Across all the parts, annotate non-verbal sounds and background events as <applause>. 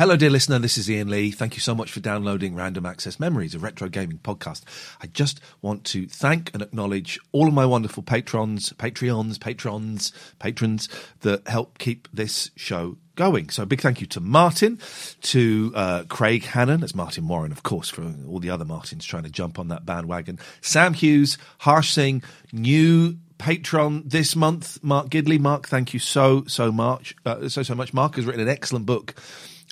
Hello, dear listener. This is Iain Lee. Thank you so much for downloading Random Access Memories, a retro gaming podcast. I just want to thank and acknowledge all of my wonderful patrons, Patreons, patrons, patrons that help keep this show going. So a big thank you to Martin, to uh, Craig Hannon, that's Martin Warren, of course, for all the other Martins trying to jump on that bandwagon. Sam Hughes, Harsh Singh, new patron this month, Mark Gidley. Mark, thank you so so much, uh, so so much. Mark has written an excellent book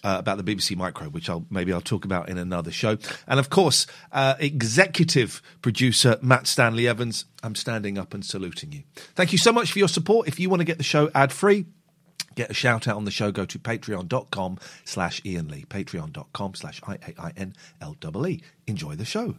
uh, about the BBC Micro, which I'll maybe I'll talk about in another show. And of course, uh, executive producer Matt Stanley Evans. I'm standing up and saluting you. Thank you so much for your support. If you want to get the show ad free. Get a shout out on the show. Go to patreon.com slash Iain Lee. Patreon.com slash I A I N L E E. Enjoy the show.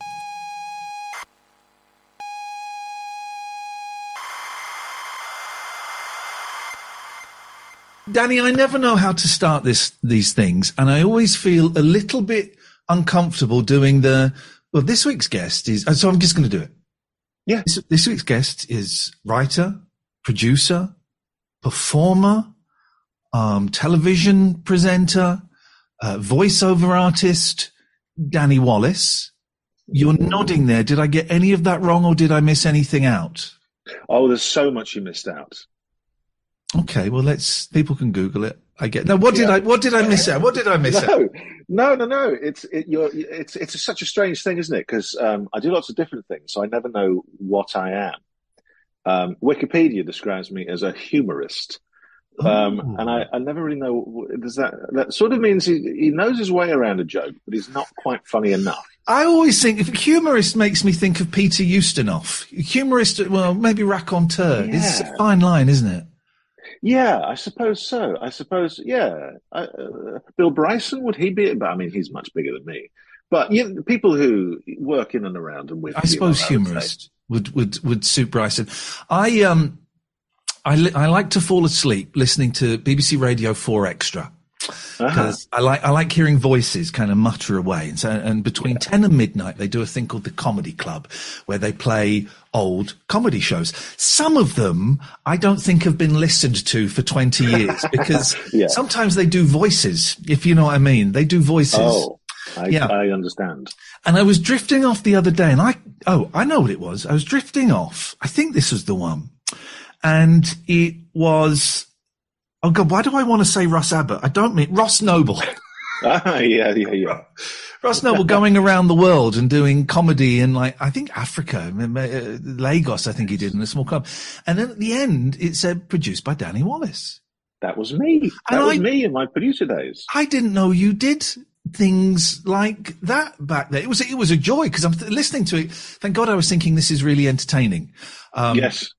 Danny, I never know how to start this these things, and I always feel a little bit uncomfortable doing the. Well, this week's guest is. So I'm just going to do it. Yeah. This, this week's guest is writer, producer, performer, um, television presenter, uh, voiceover artist, Danny Wallace. You're nodding there. Did I get any of that wrong, or did I miss anything out? Oh, there's so much you missed out. Okay, well, let's. People can Google it. I get. Now, what did Yeah. I? What did I miss out? What did I miss <laughs> out? No, no, no, no. It's it, you're, it's it's such a strange thing, isn't it? Because um, I do lots of different things, so I never know what I am. Um, Wikipedia describes me as a humorist, um, Oh. and I, I never really know. Does that that sort of means he, he knows his way around a joke, but he's not quite funny enough. I always think if humorist makes me think of Peter Ustinov. Humorist, well, maybe raconteur. It's a fine line, isn't it? Yeah, I suppose so. I suppose, yeah. I, uh, Bill Bryson, would he be? But I mean, he's much bigger than me. But you know, people who work in and around and with I suppose humor, would would, would, would suit Bryson. I, um, I, li- I like to fall asleep listening to BBC Radio 4 Extra. Uh-huh. because I like I like hearing voices kind of mutter away. And so, and between ten and midnight, they do a thing called the Comedy Club, where they play old comedy shows. Some of them I don't think have been listened to for twenty years <laughs> because Yeah. sometimes they do voices, if you know what I mean. They do voices. Oh, I, Yeah. I understand. And I was drifting off the other day, and I oh I know what it was. I was drifting off. I think this was the one, and it was. Oh God, why do I want to say Russ Abbott? I don't mean Ross Noble. <laughs> Ah, yeah, yeah, yeah. Ross Noble going around the world and doing comedy in like I think Africa, uh, Lagos. I think he did in a small club, and then at the end it said produced by Danny Wallace. That was me. That And was I- me in my producer days. I didn't know you did things like that back then. It was it was a joy because I'm th- listening to it. Thank God I was thinking this is really entertaining. Um, yes.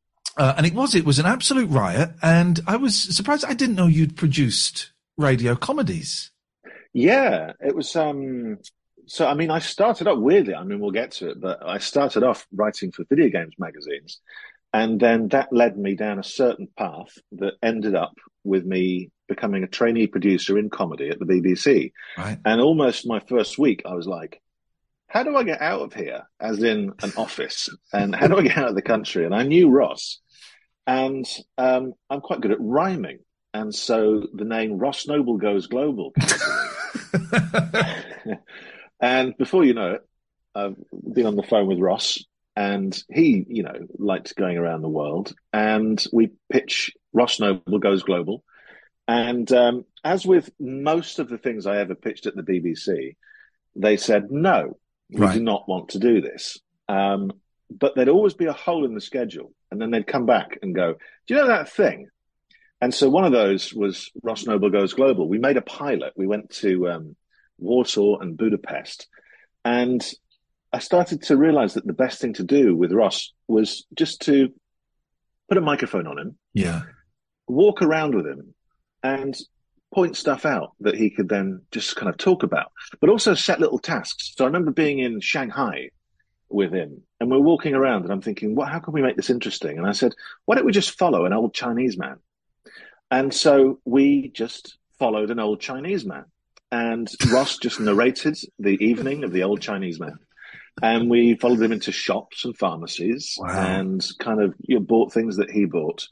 Uh, and it was it was an absolute riot, and I was surprised. I didn't know you'd produced radio comedies. Yeah, it was. Um, so, I mean, I started off weirdly. I mean, we'll get to it, but I started off writing for video games magazines, and then that led me down a certain path that ended up with me becoming a trainee producer in comedy at the BBC. Right. And almost my first week, I was like, "How do I get out of here?" As in an office, and how do I get out of the country? And I knew Ross, and um, I'm quite good at rhyming. and so the name Ross Noble Goes Global. <laughs> <laughs> and before you know it, I've been on the phone with Ross, and he, you know, liked going around the world. And we pitch Ross Noble Goes Global. And um, as with most of the things I ever pitched at the BBC, they said, no, we right. do not want to do this. Um, but there'd always be a hole in the schedule. And then they'd come back and go, do you know that thing? And so one of those was Ross Noble Goes Global. We made a pilot. We went to um, Warsaw and Budapest. And I started to realize that the best thing to do with Ross was just to put a microphone on him. Yeah. Walk around with him and point stuff out that he could then just kind of talk about, but also set little tasks. So I remember being in Shanghai with him and we're walking around and I'm thinking, well, how can we make this interesting? And I said, why don't we just follow an old Chinese man? And so we just followed an old Chinese man and Ross just narrated the evening of the old Chinese man. And we followed him into shops and pharmacies wow. and kind of you know, bought things that he bought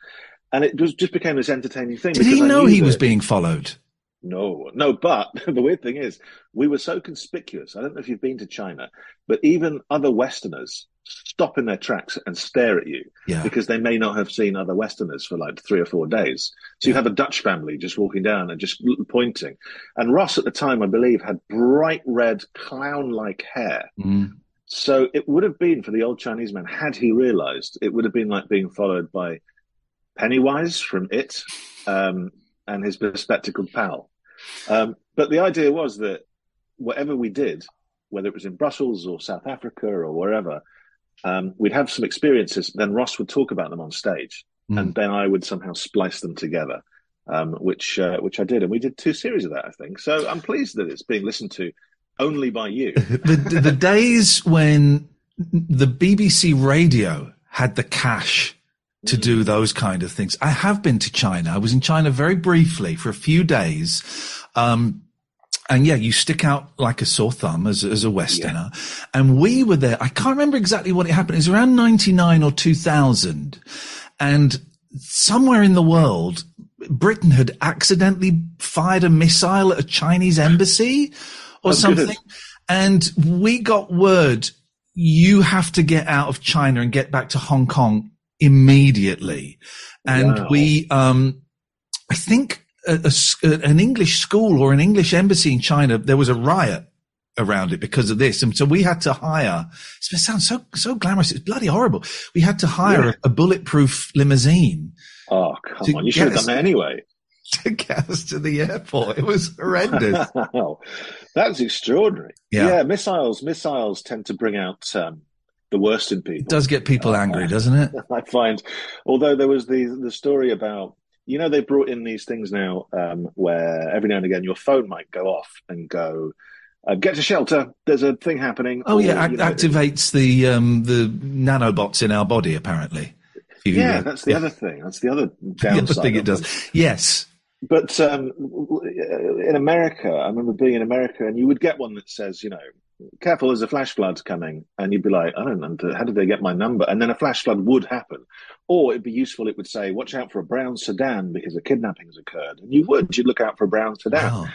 and it just just became this entertaining thing. Did he know he was being followed? No, no. But <laughs> the weird thing is, we were so conspicuous. I don't know if you've been to China, but even other Westerners stop in their tracks and stare at you yeah. because they may not have seen other Westerners for like three or four days. So yeah. you have a Dutch family just walking down and just pointing. And Ross at the time, I believe, had bright red clown-like hair. Mm. So it would have been for the old Chinese man, had he realized, it would have been like being followed by Pennywise from It um, and his bespectacled pal. Um, but the idea was that whatever we did, whether it was in Brussels or South Africa or wherever, um, we'd have some experiences. Then Ross would talk about them on stage, mm. and then I would somehow splice them together, um, which uh, which I did, and we did two series of that, I think. So I'm pleased that it's being listened to only by you. <laughs> the, the days when the BBC radio had the cash to do those kind of things. I have been to China. I was in China very briefly for a few days. Um, and yeah, you stick out like a sore thumb as, as a Westerner. Yeah. And we were there. I can't remember exactly what it happened. It was around 99 or 2000. And somewhere in the world, Britain had accidentally fired a missile at a Chinese embassy <laughs> or oh, something. Good. And we got word you have to get out of China and get back to Hong Kong immediately. And wow. we, um, I think a, a, an English school or an English embassy in China, there was a riot around it because of this. And so we had to hire, it sounds so, so glamorous. It's bloody horrible. We had to hire yeah. a, a, bulletproof limousine. Oh, come on. You should have done that anyway. <laughs> To get us to the airport. It was horrendous. <laughs> That's extraordinary. Yeah. yeah. Missiles, missiles tend to bring out, um, the worst in people. It does get people uh, angry, doesn't it? <laughs> I find, although there was the the story about you know they brought in these things now um, where every now and again your phone might go off and go. Uh, get to shelter. There's a thing happening. Oh or, yeah, Act- know, activates the um, the nanobots in our body. Apparently. You, yeah, that's the yeah. other thing. That's the other downside. <laughs> the other thing it does. Yes. But um, in America, I remember being in America, and you would get one that says, you know, careful, there's a flash flood coming. And you'd be like, I don't know, how did they get my number? And then a flash flood would happen. Or it'd be useful, it would say, watch out for a brown sedan because a kidnapping has occurred. And you would, you'd look out for a brown sedan. Wow.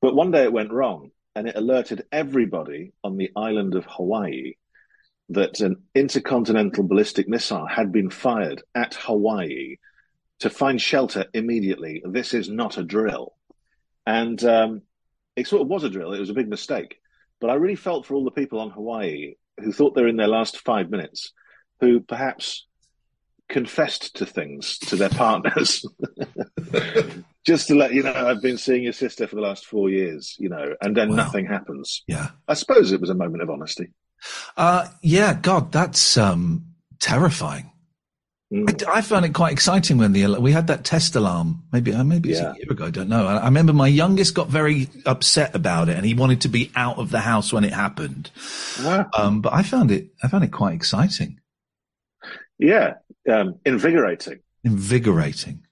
But one day it went wrong and it alerted everybody on the island of Hawaii that an intercontinental ballistic missile had been fired at Hawaii to find shelter immediately. This is not a drill. And um, it sort of was a drill. It was a big mistake but I really felt for all the people on Hawaii who thought they're in their last five minutes, who perhaps confessed to things to their <laughs> partners. <laughs> Just to let you know, I've been seeing your sister for the last four years, you know, and then wow. nothing happens. Yeah. I suppose it was a moment of honesty. Uh, yeah, God, that's um, terrifying. Mm. I, I, found it quite exciting when the we had that test alarm. Maybe uh, maybe it's yeah. a year ago. I don't know. I, I, remember my youngest got very upset about it, and he wanted to be out of the house when it happened. Ah. Um, but I found it I found it quite exciting. Yeah, um, invigorating. Invigorating.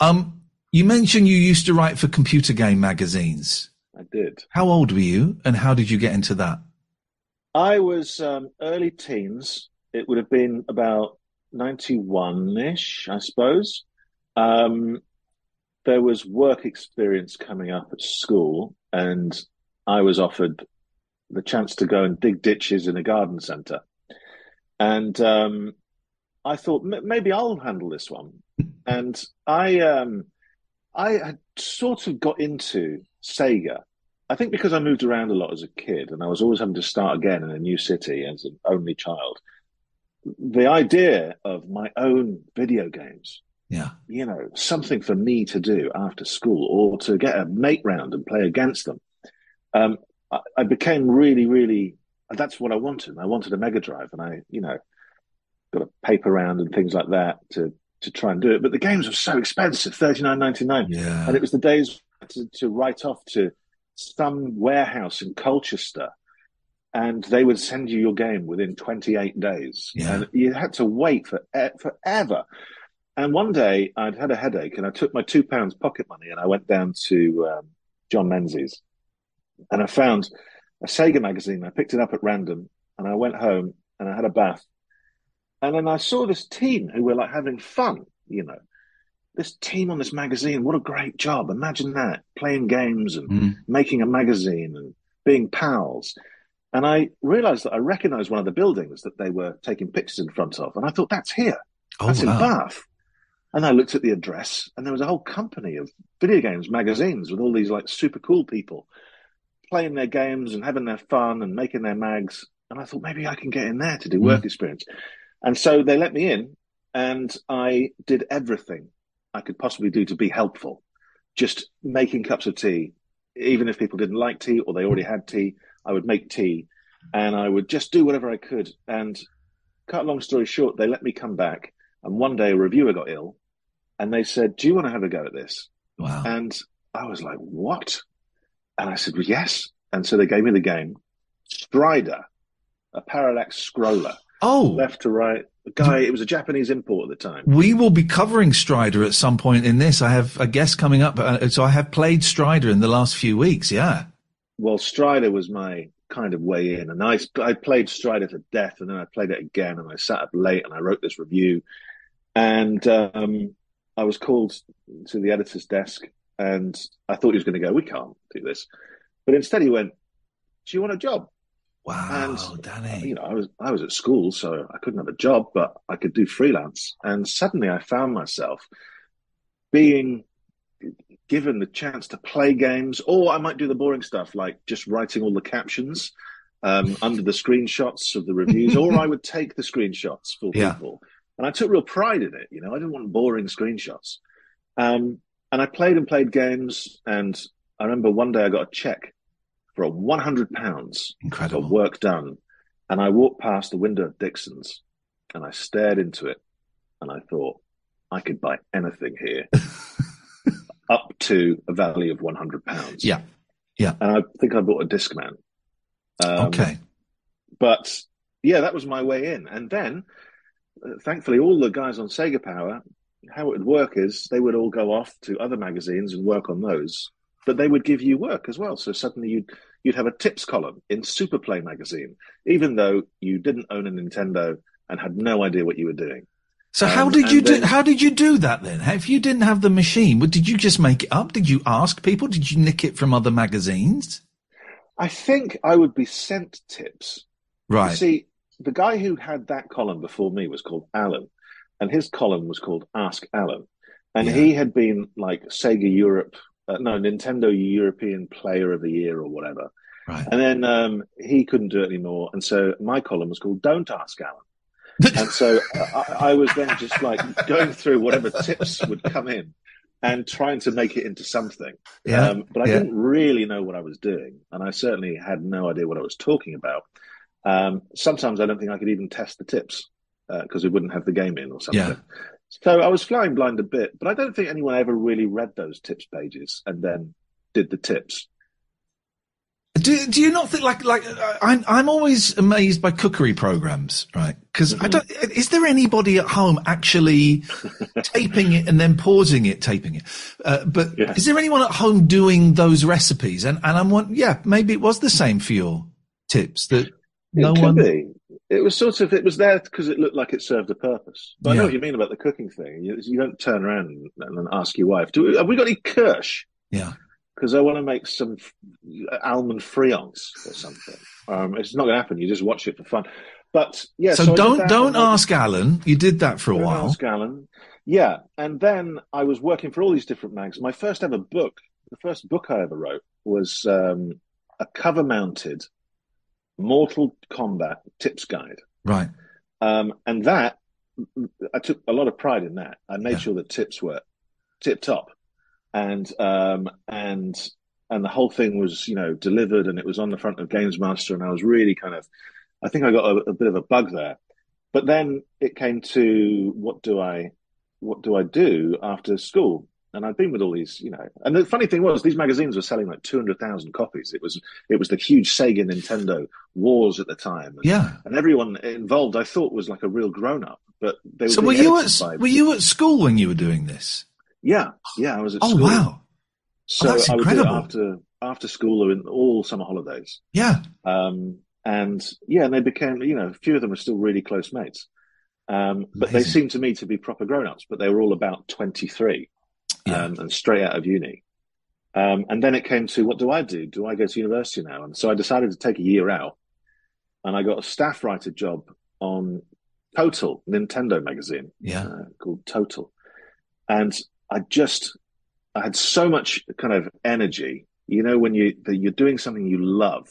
Um, you mentioned you used to write for computer game magazines. I did. How old were you, and how did you get into that? I was um, early teens. It would have been about 91 ish, I suppose. Um, there was work experience coming up at school, and I was offered the chance to go and dig ditches in a garden centre. And um, I thought maybe I'll handle this one. <laughs> And I, um, I had sort of got into Sega. I think because I moved around a lot as a kid, and I was always having to start again in a new city as an only child. The idea of my own video games yeah. You know, something for me to do after school or to get a mate round and play against them. Um, I, I, became really, really, that's what I wanted. I wanted a Mega Drive and I, you know, got a paper round and things like that to, to try and do it. But the games were so expensive, thirty nine ninety nine, Yeah. And it was the days to, to write off to some warehouse in Colchester and they would send you your game within 28 days. Yeah. And you had to wait for forever. And one day I'd had a headache and I took my two pounds pocket money and I went down to um, John Menzies and I found a Sega magazine. I picked it up at random and I went home and I had a bath. And then I saw this team who were like having fun, you know. This team on this magazine, what a great job. Imagine that, playing games and Mm. making a magazine and being pals. And I realized that I recognized one of the buildings that they were taking pictures in front of. And I thought, that's here. Oh, That's in. Bath. And I looked at the address, and there was a whole company of video games magazines with all these like super cool people playing their games and having their fun and making their mags. And I thought maybe I can get in there to do Hmm. work experience. And so they let me in, and I did everything I could possibly do to be helpful. Just making cups of tea, even if people didn't like tea or they already had tea, I would make tea, and I would just do whatever I could. And cut a long story short, they let me come back. And one day a reviewer got ill and they said, Do you want to have a go at this? Wow. And I was like, What? And I said, well, Yes. And so they gave me the game Strider, a parallax scroller, oh, left to right. The guy, it was a Japanese import at the time. we will be covering Strider at some point in this. I have a guest coming up. Uh, so I have played Strider in the last few weeks. Yeah. Well, Strider was my kind of way in. And I, I played Strider to death and then I played it again and I sat up late and I wrote this review. And um, I was called to the editor's desk and I thought he was going to go, We can't do this. But instead he went, Do you want a job? Wow, And, Danny. You know, I was I was at school, so I couldn't have a job, but I could do freelance. And suddenly I found myself being given the chance to play games, or I might do the boring stuff like just writing all the captions um, <laughs> under the screenshots of the reviews, or I would take the screenshots for Yeah. people. And I took real pride in it. You know, I didn't want boring screenshots. Um, and I played and played games. And I remember one day I got a check for a 100 pounds Incredible. of work done. And I walked past the window of Dixon's and I stared into it and I thought, I could buy anything here <laughs> up to a value of 100 pounds. Yeah. Yeah. And I think I bought a Discman. Um, okay. But yeah, that was my way in. And then, uh, thankfully, all the guys on Sega Power, how it would work is they would all go off to other magazines and work on those, but they would give you work as well. So suddenly you'd you'd have a tips column in Superplay magazine, even though you didn't own a Nintendo and had no idea what you were doing. So how Um, did you do? then- How did you do that then? If you didn't have the machine, did you just make it up? Did you ask people? Did you nick it from other magazines? I think I would be sent tips. You Right. see, the guy who had that column before me was called Alan, and his column was called Ask Alan. And Yeah. he had been like Sega Europe, uh, no, Nintendo European Player of the Year or whatever. Right. And then um, he couldn't do it anymore. And so my column was called Don't Ask Alan. And so I, I was then just like going through whatever tips would come in and trying to make it into something. Yeah, Um, but I yeah. didn't really know what I was doing. And I certainly had no idea what I was talking about. Um, sometimes I don't think I could even test the tips because we wouldn't have the game in or something. Yeah. So I was flying blind a bit, but I don't think anyone ever really read those tips pages and then did the tips. Do, do you not think like like uh, I'm I'm always amazed by cookery programs, right? Because I don't. Is there anybody at home actually <laughs> taping it and then pausing it, taping it? Uh, but Yeah. is there anyone at home doing those recipes? And and I'm one. Yeah, maybe it was the same for your tips that no it could one. be. it was sort of it was there because it looked like it served a purpose. But I know what you mean about the cooking thing. You, you don't turn around and, and ask your wife, "Do we, have we got any kirsch?" Yeah. Because I want to make some f- almond friands or something. Um, it's not going to happen. You just watch it for fun. But yeah, so did don't don't and I- ask Alan. You did that for a Don't while. ask Alan. Yeah, and then I was working for all these different mags. My first ever book, the first book I ever wrote, was um, a cover-mounted Mortal Kombat tips guide. Right. Um, and that, I took a lot of pride in that. I made Yeah. sure that tips were tip top, and um, and and the whole thing was, you know, delivered, and it was on the front of Games Master, and I was really kind of, I think I got a, a bit of a bug there. But then it came to what do I, what do I do after school? And I'd been with all these, you know, and the funny thing was these magazines were selling like two hundred thousand copies. It was it was the huge Sega Nintendo wars at the time. And, Yeah. and everyone involved I thought was like a real grown up, but they were. So were you at were you at school when you were doing this? Yeah, yeah, I was at Oh school. wow. So that's I would do it after after school or in all summer holidays. Yeah. Um, and yeah, and they became, you know, a few of them are still really close mates. Um, but they seemed to me to be proper grown ups, but they were all about 23 Yeah. um, and straight out of uni. Um, and then it came to what do I do? Do I go to university now? And so I decided to take a year out and I got a staff writer job on Total, Nintendo magazine Yeah. uh, called Total. And I just, I had so much kind of energy, you know, when you, you're doing something you love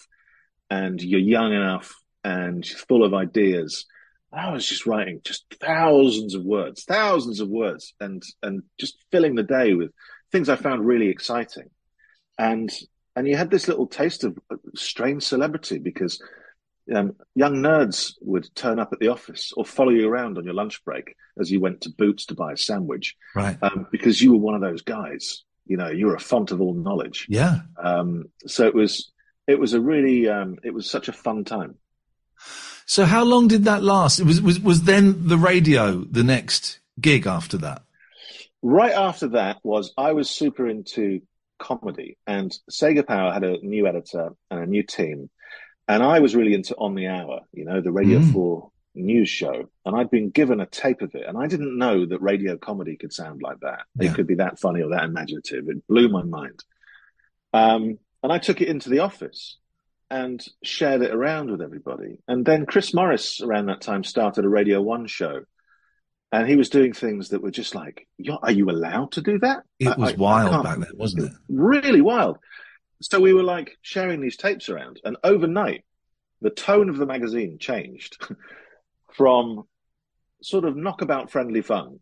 and you're young enough and full of ideas. I was just writing just thousands of words, thousands of words and, and just filling the day with things I found really exciting. And, and you had this little taste of strange celebrity because um, young nerds would turn up at the office or follow you around on your lunch break as you went to Boots to buy a sandwich Right. um, because you were one of those guys. You know, you were a font of all knowledge. Yeah. Um, so it was, it was a really, um, it was such a fun time. So how long did that last? It was was was then the radio the next gig after that? Right after that was I was super into comedy, and Sega Power had a new editor and a new team, and I was really into On the Hour, you know, the Radio Mm. Four news show, and I'd been given a tape of it, and I didn't know that radio comedy could sound like that. Yeah. It could be that funny or that imaginative. It blew my mind. Um, and I took it into the office and shared it around with everybody. And then Chris Morris around that time started a Radio One show. And he was doing things that were just like, "You're- you allowed to do that? It was I- I wild can't- back then, wasn't it? Really wild. So we were like sharing these tapes around, and overnight, the tone of the magazine changed <laughs> from sort of knockabout friendly fun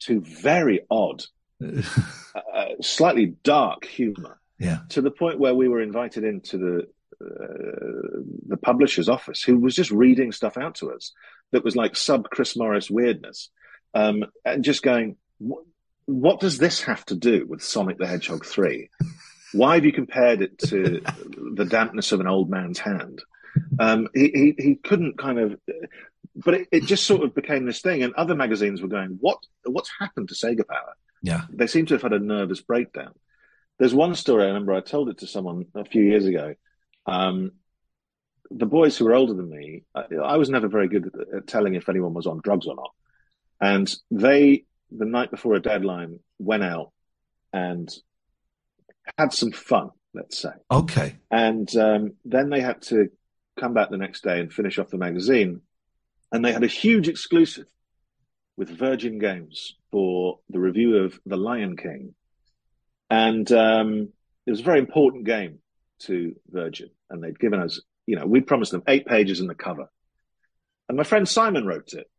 to very odd, <laughs> uh, slightly dark humor yeah. to the point where we were invited into the uh, the publisher's office, who was just reading stuff out to us that was like sub Chris Morris weirdness, um, and just going, what, "What does this have to do with Sonic the Hedgehog three? Why have you compared it to <laughs> the dampness of an old man's hand?" Um, he, he he couldn't kind of, but it, it just sort of became this thing, and other magazines were going, "What what's happened to Sega Power?" Yeah. they seem to have had a nervous breakdown. There's one story I remember I told it to someone a few years ago. Um, the boys who were older than me, I, I was never very good at, at telling if anyone was on drugs or not. And they, the night before a deadline, went out and had some fun, let's say. Okay. And um, then they had to come back the next day and finish off the magazine. And they had a huge exclusive with Virgin Games for the review of The Lion King. And um, it was a very important game to Virgin. And they'd given us, you know, we'd promised them eight pages in the cover. And my friend Simon wrote it.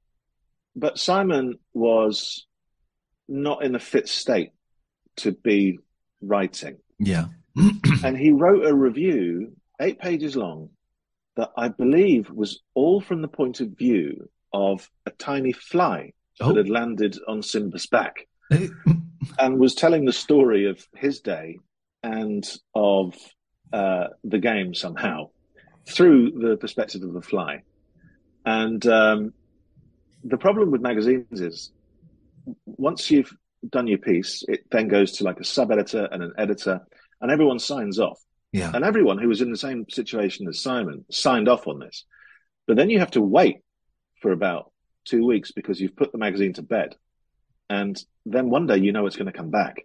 But Simon was not in a fit state to be writing Yeah. <clears throat> and he wrote a review, eight pages long, that I believe was all from the point of view of a tiny fly Oh. that had landed on Simba's back <laughs> and was telling the story of his day and of uh, the game somehow through the perspective of the fly. And um, the problem with magazines is once you've done your piece, it then goes to like a sub editor and an editor, and everyone signs off. yeah. And everyone who was in the same situation as Simon signed off on this. But then you have to wait for about two weeks because you've put the magazine to bed. And then one day you know it's going to come back.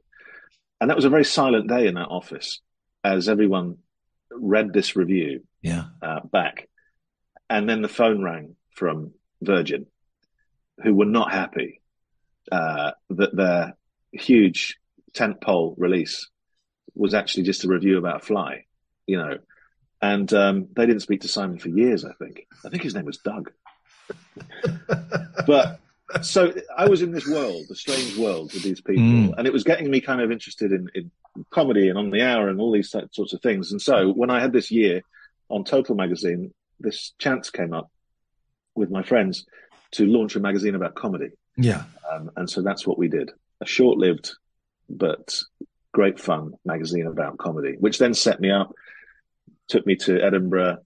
And that was a very silent day in that office as everyone read this review Yeah. uh, back. And then the phone rang from Virgin, who were not happy uh, that their huge tentpole release was actually just a review about a fly, you know. And um, they didn't speak to Simon for years, I think. I think his name was Doug. but so I was in this world, the strange world with these people, Mm. and it was getting me kind of interested in, in comedy and on the hour and all these sorts of things. And so when I had this year on Total Magazine, this chance came up with my friends to launch a magazine about comedy. Yeah. Um, and so that's what we did a short lived but great fun magazine about comedy, which then set me up, took me to Edinburgh,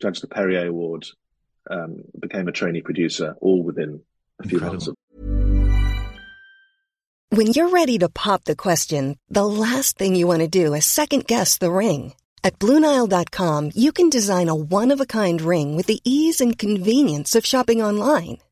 judged the Perrier Award, um, became a trainee producer, all within a few months of When you're ready to pop the question, the last thing you want to do is second guess the ring. At Bluenile.com, you can design a one of a kind ring with the ease and convenience of shopping online.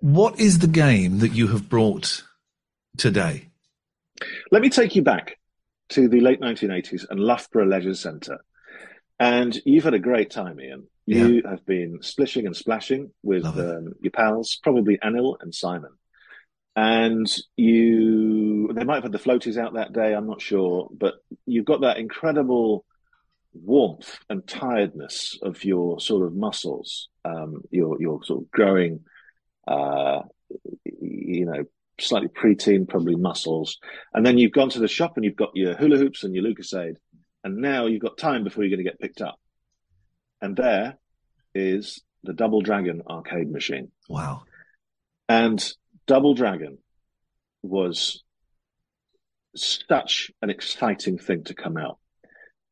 What is the game that you have brought today? Let me take you back to the late 1980s and Loughborough Leisure Centre. And you've had a great time, Iain. You have been splishing and splashing with um, your pals, probably Anil and Simon. And you, they might have had the floaties out that day, I'm not sure, but you've got that incredible warmth and tiredness of your sort of muscles, um, your, your sort of growing, uh, you know, slightly preteen, probably muscles. And then you've gone to the shop and you've got your hula hoops and your Lucozade. And now you've got time before you're going to get picked up. And there is the Double Dragon arcade machine. Wow. And Double Dragon was such an exciting thing to come out.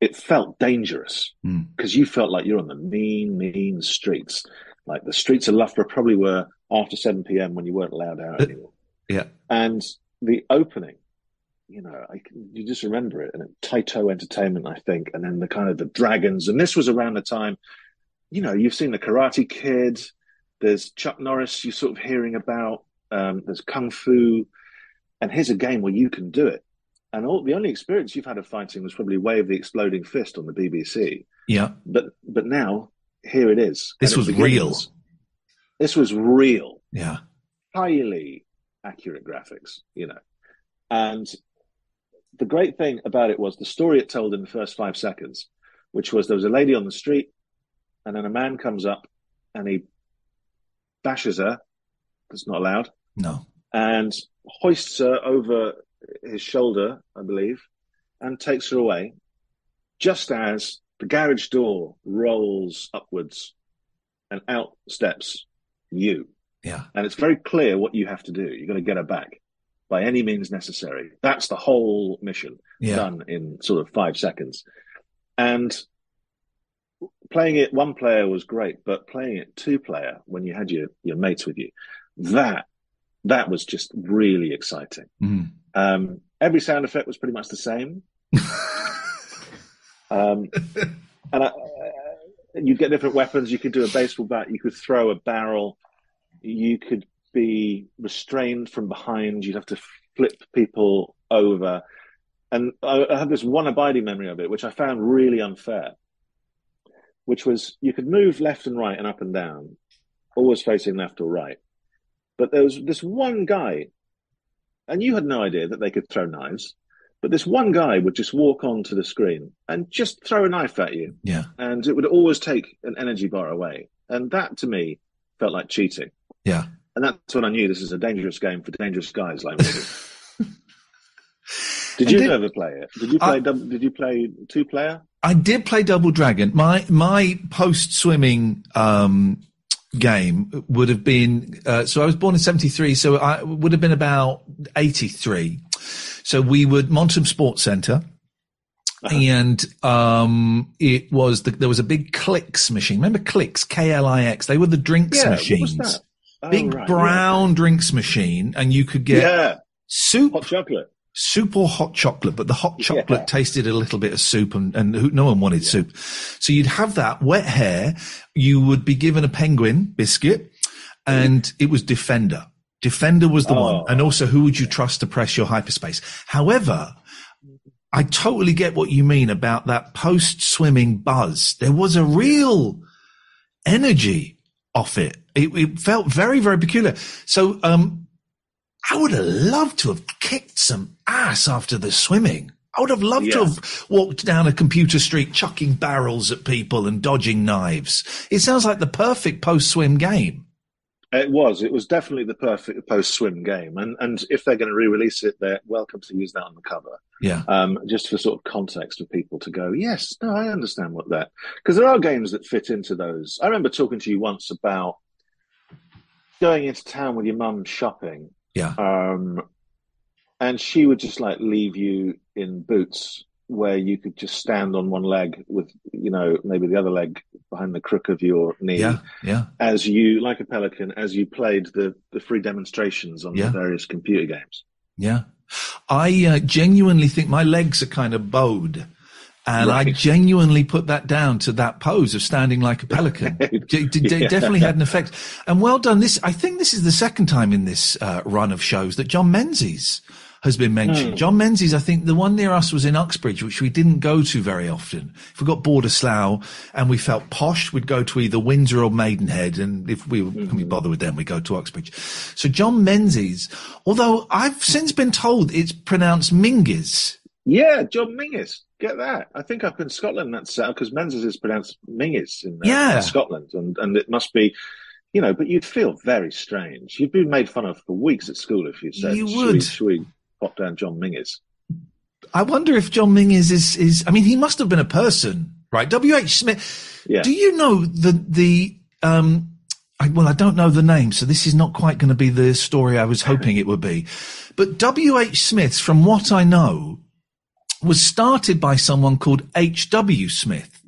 It felt dangerous Hmm. because you felt like you're on the mean, mean streets. Like the streets of Loughborough probably were after 7 p.m. when you weren't allowed out Uh, anymore. Yeah. And the opening, you know, I, you just remember it. And it, Taito Entertainment, I think, and then the kind of the dragons. And this was around the time, you know, you've seen the Karate Kid. There's Chuck Norris. You're sort of hearing about. Um, there's Kung Fu, and here's a game where you can do it. And all the only experience you've had of fighting was probably of the Exploding Fist on the BBC. Yeah. But but now here it is. This was begins. real. This was real Yeah. highly accurate graphics, you know. And the great thing about it was the story it told in the first five seconds, which was there was a lady on the street, and then a man comes up and he bashes her, that's not allowed, No. and hoists her over his shoulder, I believe, and takes her away, just as the garage door rolls upwards and out steps you. Yeah. And it's very clear what you have to do. You're going to get her back by any means necessary. That's the whole mission Yeah. done in sort of five seconds. And playing it one player was great, but playing it two player when you had your, your mates with you, that that was just really exciting. Mm. Um, every sound effect was pretty much the same. <laughs> Um, and I, you'd get different weapons. You could do a baseball bat. You could throw a barrel. You could be restrained from behind. You'd have to flip people over. And I, I have this one abiding memory of it, which I found really unfair, which was you could move left and right and up and down, always facing left or right. But there was this one guy, and you had no idea that they could throw knives, But this one guy would just walk onto the screen and just throw a knife at you, Yeah. and it would always take an energy bar away. And that to me felt like cheating. Yeah. And that's when I knew this is a dangerous game for dangerous guys like me. <laughs> did you did- ever play it? Did you I- play? did you play two player? I did play Double Dragon. My my post swimming um, game would have been. Uh, so I was born in '73, so I would have been about '83. So we would Montem Sports Centre. And um, it was the, there was a big Klix machine. Remember Klix, K L I X? They were the drinks Yeah, what machines. was that? Oh, Big right, brown drinks machine, and you could get yeah. soup, hot chocolate. soup or hot chocolate, but the hot chocolate Yeah. tasted a little bit of soup and, and who, no one wanted soup. So you'd have that wet hair. You would be given a penguin biscuit and it was Defender. Defender was the Oh. one. And also who would you trust to press your hyperspace? However, I totally get what you mean about that post swimming buzz. There was a real energy off it. It, it felt very, very peculiar. So, um, I would have loved to have kicked some ass after the swimming. I would have loved to have walked down a computer street chucking barrels at people and dodging knives. It sounds like the perfect post swim game. It was. It was definitely the perfect post swim game, and and if they're going to re-release it, they're welcome to use that on the cover. Yeah. um, just for sort of context for people to go, yes, no, I understand what that because there are games that fit into those. I remember talking to you once about going into town with your mum shopping, Yeah. um, and she would just like leave you in boots where you could just stand on one leg with, you know, maybe the other leg behind the crook of your knee Yeah. Yeah. as you, like a pelican, as you played the the free demonstrations on Yeah. the various computer games. Yeah. I uh, genuinely think my legs are kind of bowed. And I genuinely put that down to that pose of standing like a pelican. <laughs> It, it- it Yeah. definitely had an effect. And well done. This, I think this is the second time in this uh, run of shows that John Menzies has been mentioned. Hmm. John Menzies, I think the one near us was in Uxbridge, which we didn't go to very often. If we got bored of Slough and we felt posh, we'd go to either Windsor or Maidenhead. And if we Hmm. can we bother with them, we go to Uxbridge. So John Menzies, although I've since been told it's pronounced Mingies. Yeah, John Mingus. Get that. I think up in Scotland that's because Menzies is pronounced Mingus in, uh, Yeah. in Scotland, and and it must be, you know. But you'd feel very strange. You'd be made fun of for weeks at school if you said, You "Should we- would. Should we pop down John Mingus?" I wonder if John Mingies is, is, I mean, he must have been a person, right? W.H. Smith. Yeah. Do you know the, the, um, I, well, I don't know the name, so this is not quite going to be the story I was hoping it would be. But W.H. Smith, from what I know, was started by someone called H.W. Smith.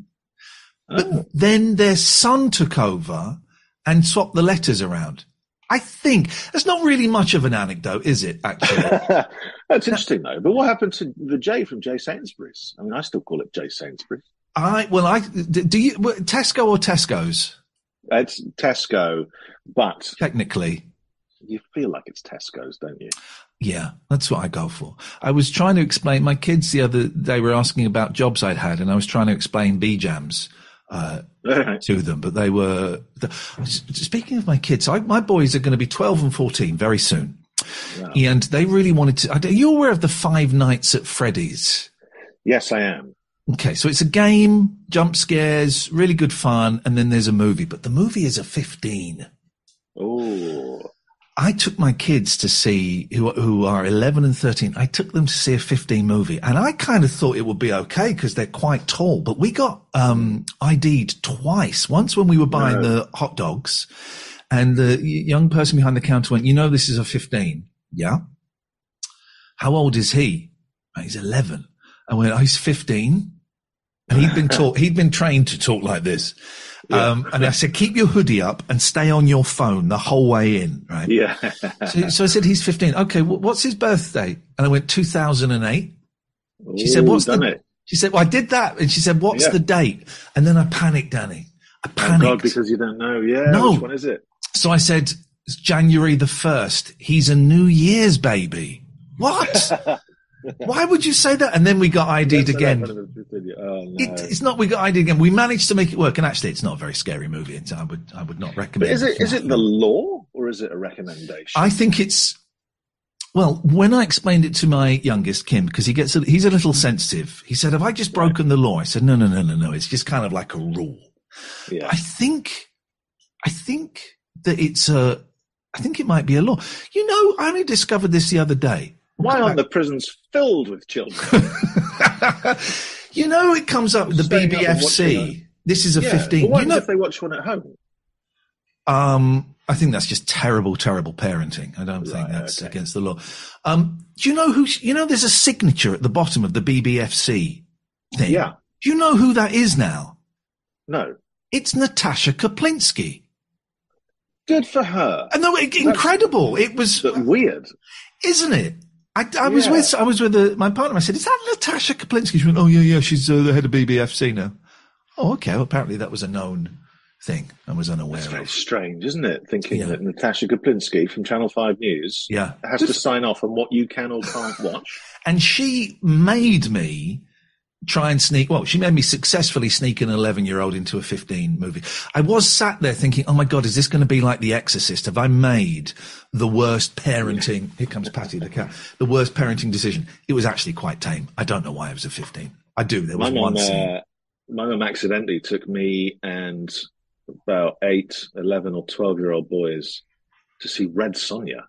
But Oh. then their son took over and swapped the letters around. I think that's not really much of an anecdote, is it? Actually, <laughs> that's interesting though. But what happened to the J from J Sainsbury's? I mean, I still call it J Sainsbury's. I well, I do you Tesco or Tesco's? It's Tesco, but Technically, you feel like it's Tesco's, don't you? yeah, that's what I go for. I was trying to explain. My kids the other day were asking about jobs I'd had, and I was trying to explain B jams uh, to them, but they were. The, speaking of my kids, I, my boys are going to be twelve and fourteen very soon, and they really wanted to. Are you aware of the Five Nights at Freddy's? Yes, I am. Okay, so it's a game, jump scares, really good fun, and then there's a movie. But the movie is a 15. Oh, I took my kids to see who who are 11 and 13. I took them to see a 15 movie, and I kind of thought it would be okay because they're quite tall. But we got um, ID'd twice. Once when we were buying the hot dogs, and the young person behind the counter went, "You know, this is a 15, yeah? How old is he? "Oh, He's 11. I went, "Oh, he's 15." And he'd been <laughs> taught, he'd been trained to talk like this. Um, and I said, keep your hoodie up and stay on your phone the whole way in, right? yeah. So, so I said, he's 15. Okay. wh- what's his birthday? And I went, 2008. She said, what's the, it? she said, well, I did that. And she said, what's Yeah. the date? And then I panicked, Danny. I Oh panicked. God, because you don't know. Yeah. No. Which one is it? so I said, it's January the 1st. He's a New Year's baby. What? <laughs> Why would you say that? And then we got ID'd again. Oh, no. It, it's not. We got ID'd again. We managed to make it work, and actually, it's not a very scary movie. It's, I would, I would not recommend. but is it is it the law or is it a recommendation? I think it's. Well, when I explained it to my youngest, Kim, because he gets, a, he's a little sensitive. He said, have I just broken the law? I said, no, no, no, no, no. It's just kind of like a rule. Yeah. I think, I think that it's a, I think it might be a law. You know, I only discovered this the other day. Why aren't the prisons filled with children? <laughs> You know, it comes up with the Staying up and watching BBFC. This is a Yeah, 15. But what You know, if they watch one at home? um, I think that's just terrible, terrible parenting. I don't think that's okay. against the law. Um, do you know who, you know, there's a signature at the bottom of the BBFC thing. Yeah. Do you know who that is now? No. It's Natasha Kaplinsky. Good for her. And no, it, incredible. It was, But weird. isn't it? I, I was Yeah. with I was with uh my partner. I said, "Is that Natasha Kaplinsky?" She went, "Oh yeah, yeah. She's uh, the head of BBFC now." Oh, okay. Well, apparently that was a known thing. I was unaware of. It's very of. strange, isn't it? Thinking Yeah. that Natasha Kaplinsky from Channel 5 News Yeah, has to sign off on what you can or can't watch. <laughs> and she made me try and sneak. Well, she made me successfully sneak an eleven-year-old into a fifteen movie. I was sat there thinking, "Oh my god, is this going to be like The Exorcist? Have I made the worst parenting?" Here comes Patty the cat. The worst parenting decision. It was actually quite tame. I don't know why I was a fifteen. I do. There was mum, one scene. uh, my mum accidentally took me and about eight, 11 or 12 year old boys to see Red Sonja.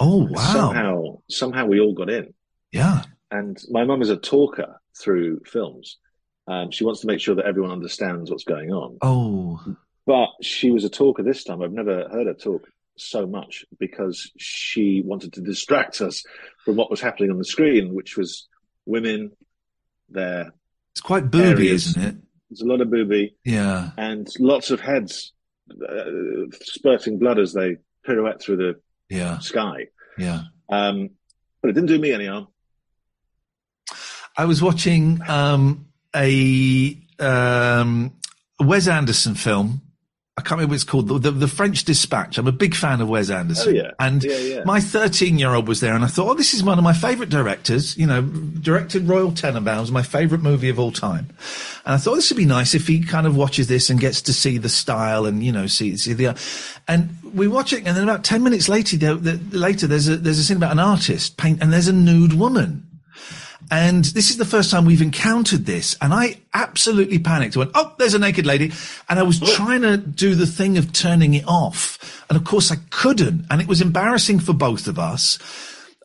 Oh wow! Somehow, somehow we all got in. Yeah. And my mum is a talker through films. Um, she wants to make sure that everyone understands what's going on. Oh, But she was a talker this time. I've never heard her talk so much because she wanted to distract us from what was happening on the screen, which was women, their it's quite booby, Areas. isn't it? there's a lot of booby Yeah. and lots of heads uh, spurting blood as they pirouette through the Yeah. sky. Yeah. Um, but it didn't do me any harm. I was watching um, a um, Wes Anderson film. I can't remember what it's called. The, the, the French Dispatch. I'm a big fan of Wes Anderson. Oh, yeah. And Yeah, yeah. my 13 year old was there and I thought, oh, this is one of my favorite directors. You know, directed Royal Tenenbaums, my favorite movie of all time. And I thought this would be nice if he kind of watches this and gets to see the style and, you know, see, see the, and we watch it and then about 10 minutes later, there, there, later there's a, there's a scene about an artist paint and there's a nude woman. And this is the first time we've encountered this. And I absolutely panicked. I went, Oh, there's a naked lady. And I was oh. trying to do the thing of turning it off. And of course I couldn't. And it was embarrassing for both of us.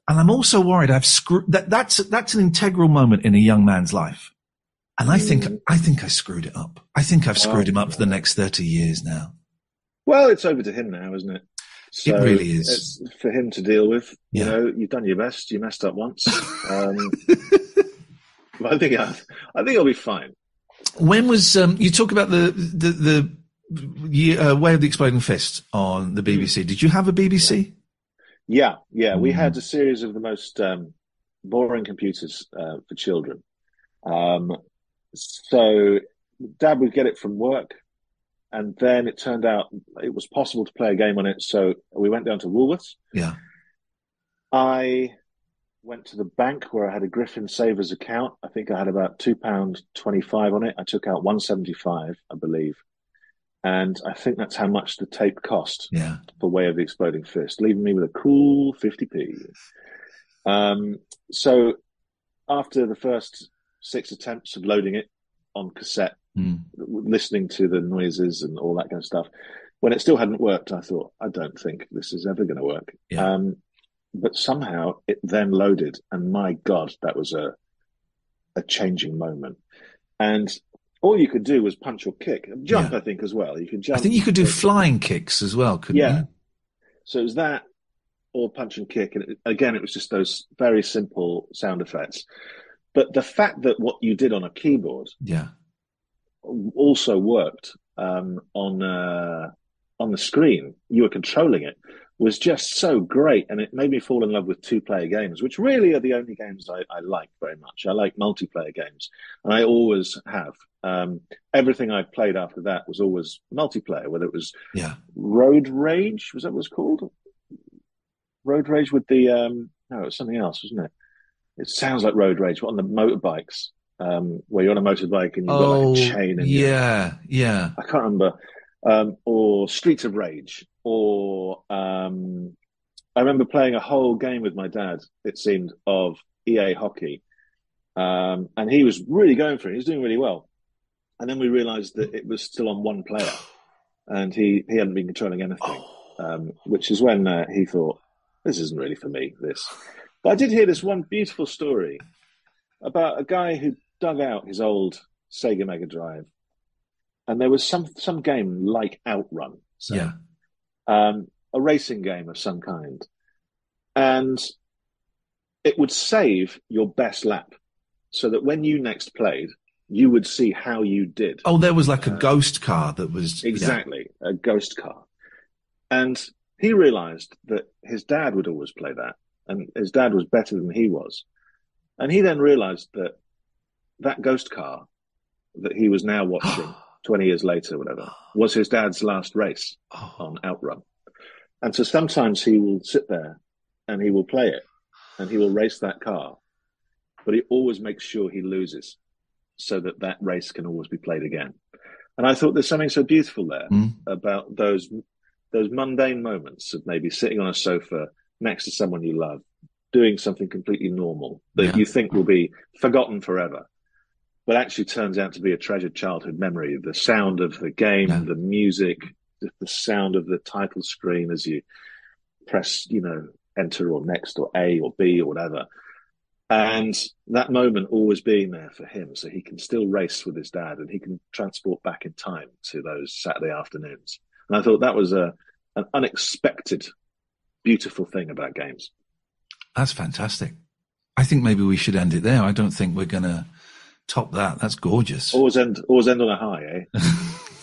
And I'm also worried I've screwed that. That's, that's an integral moment in a young man's life. And I think, mm. I think I screwed it up. I think I've screwed him up for the next 30 years now. Well, it's over to him now, isn't it? So really is. For him to deal with. Yeah. You know, you've done your best. You messed up once. Um, <laughs> but I think I, I think I'll be fine. When was, um, you talk about the, the, the, ye- uh, way of the exploding fist on the BBC. Did you have a BBC? Yeah, yeah. We Mm. had a series of the most um, boring computers uh, for children. Um, so Dad would get it from work, and then it turned out it was possible to play a game on it. So we went down to Woolworths. Yeah. I went to the bank where I had a Griffin Savers account. I think I had about two pound twenty five on it. I took out one seventy five, I believe, and I think that's how much the tape cost Yeah. for Way of the Exploding Fist, leaving me with a cool 50p. Um, so after the first six attempts of loading it on cassette, Mm. listening to the noises and all that kind of stuff, when it still hadn't worked, I thought, I don't think this is ever going to work. Yeah. Um, but somehow it then loaded, and my God, that was a a changing moment. And all you could do was punch or kick, jump. Yeah. I think as well. You could I think you could do kick. flying kicks as well, couldn't Yeah. you? So it was that or punch and kick. And it, again, it was just those very simple sound effects. But the fact that what you did on a keyboard Yeah. Also worked um, on uh, on the screen, you were controlling it, was just so great. And it made me fall in love with two player games, which really are the only games I, I like very much. I like multiplayer games, and I always have. Um, everything I played after that was always multiplayer, whether it was Yeah. Road Rage. Was that what it was called? Road Rage with the um no, it was something else, wasn't it? It sounds like Road Rage, but on the motorbikes, um, where you're on a motorbike and you've got Oh, like a chain and yeah. Yeah. I can't remember. Um, or Streets of Rage, or um, I remember playing a whole game with my dad. It seemed of EA Hockey, um, and he was really going for it. He was doing really well, and then we realised that it was still on one player, and he he hadn't been controlling anything. <sighs> Um, which is when uh, he thought, "This isn't really for me." This, but I did hear this one beautiful story about a guy who dug out his old Sega Mega Drive, and there was some some game like Outrun, so, Yeah. um, a racing game of some kind, and it would save your best lap, so that when you next played, you would see how you did. Oh, there was like a ghost car that was yeah. Exactly, a ghost car. And he realized that his dad would always play that, and his dad was better than he was. And he then realized that that ghost car that he was now watching <gasps> 20 years later, whatever, was his dad's last race Oh. on Outrun. And so sometimes he will sit there and he will play it and he will race that car, but he always makes sure he loses so that that race can always be played again. And I thought there's something so beautiful there Mm. about those those mundane moments of maybe sitting on a sofa next to someone you love, doing something completely normal that Yeah. you think will be forgotten forever, but actually turns out to be a treasured childhood memory. The sound of the game, Yeah. the music, the, the sound of the title screen as you press, you know, enter or next or A or B or whatever. And that moment always being there for him, so he can still race with his dad and he can transport back in time to those Saturday afternoons. And I thought that was a an unexpected, beautiful thing about games. That's fantastic. I think maybe we should end it there. I don't think we're going to top that. That's gorgeous. Always end, always end on a high, eh?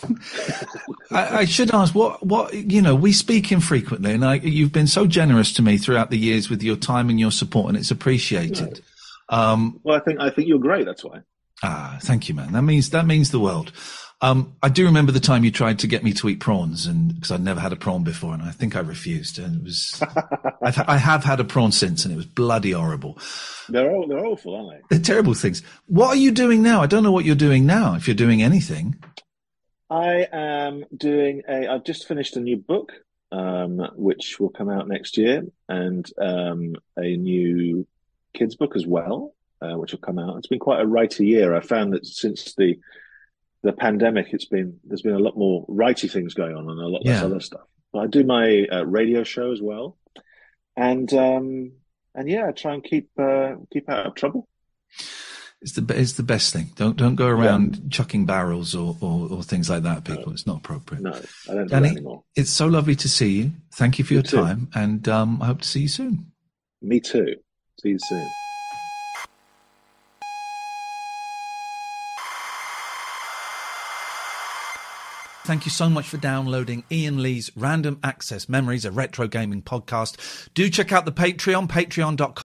<laughs> I, I should ask what what you know. We speak infrequently, and I, you've been so generous to me throughout the years with your time and your support, and it's appreciated. Um, Well, I think I think you're great. That's why. ah, thank you, man. That means that means the world. Um, I do remember the time you tried to get me to eat prawns, and because I'd never had a prawn before, and I think I refused. And it was, <laughs> I've, I have had a prawn since, and it was bloody horrible. They're all, they're awful, aren't they? They're terrible things. What are you doing now? I don't know what you're doing now. If you're doing anything, I am doing a. I've just finished a new book, um, which will come out next year, and um, a new kids book as well, uh, which will come out. It's been quite a writer year. I found that since the the pandemic, it's been there's been a lot more writey things going on and a lot less Yeah. other stuff. But I do my uh, radio show as well, and um, and yeah, I try and keep uh, keep out of trouble. it's the it's the best thing. Don't don't go around chucking barrels or, or, or things like that, people. It's not appropriate. No, I don't do Danny, that anymore. it's so lovely to see you. Thank you for your too. time, and um, I hope to see you soon. Me too. See you soon. Thank you so much for downloading Iain Lee's Random Access Memories, a retro gaming podcast. Do check out the Patreon, patreon.com.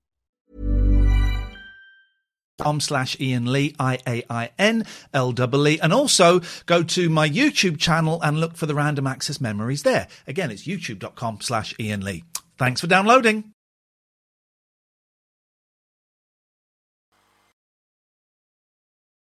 Com slash Iain Lee, I A I N L E, and also go to my YouTube channel and look for the Random Access Memories there. Again, it's youtube.com slash Iain Lee. Thanks for downloading.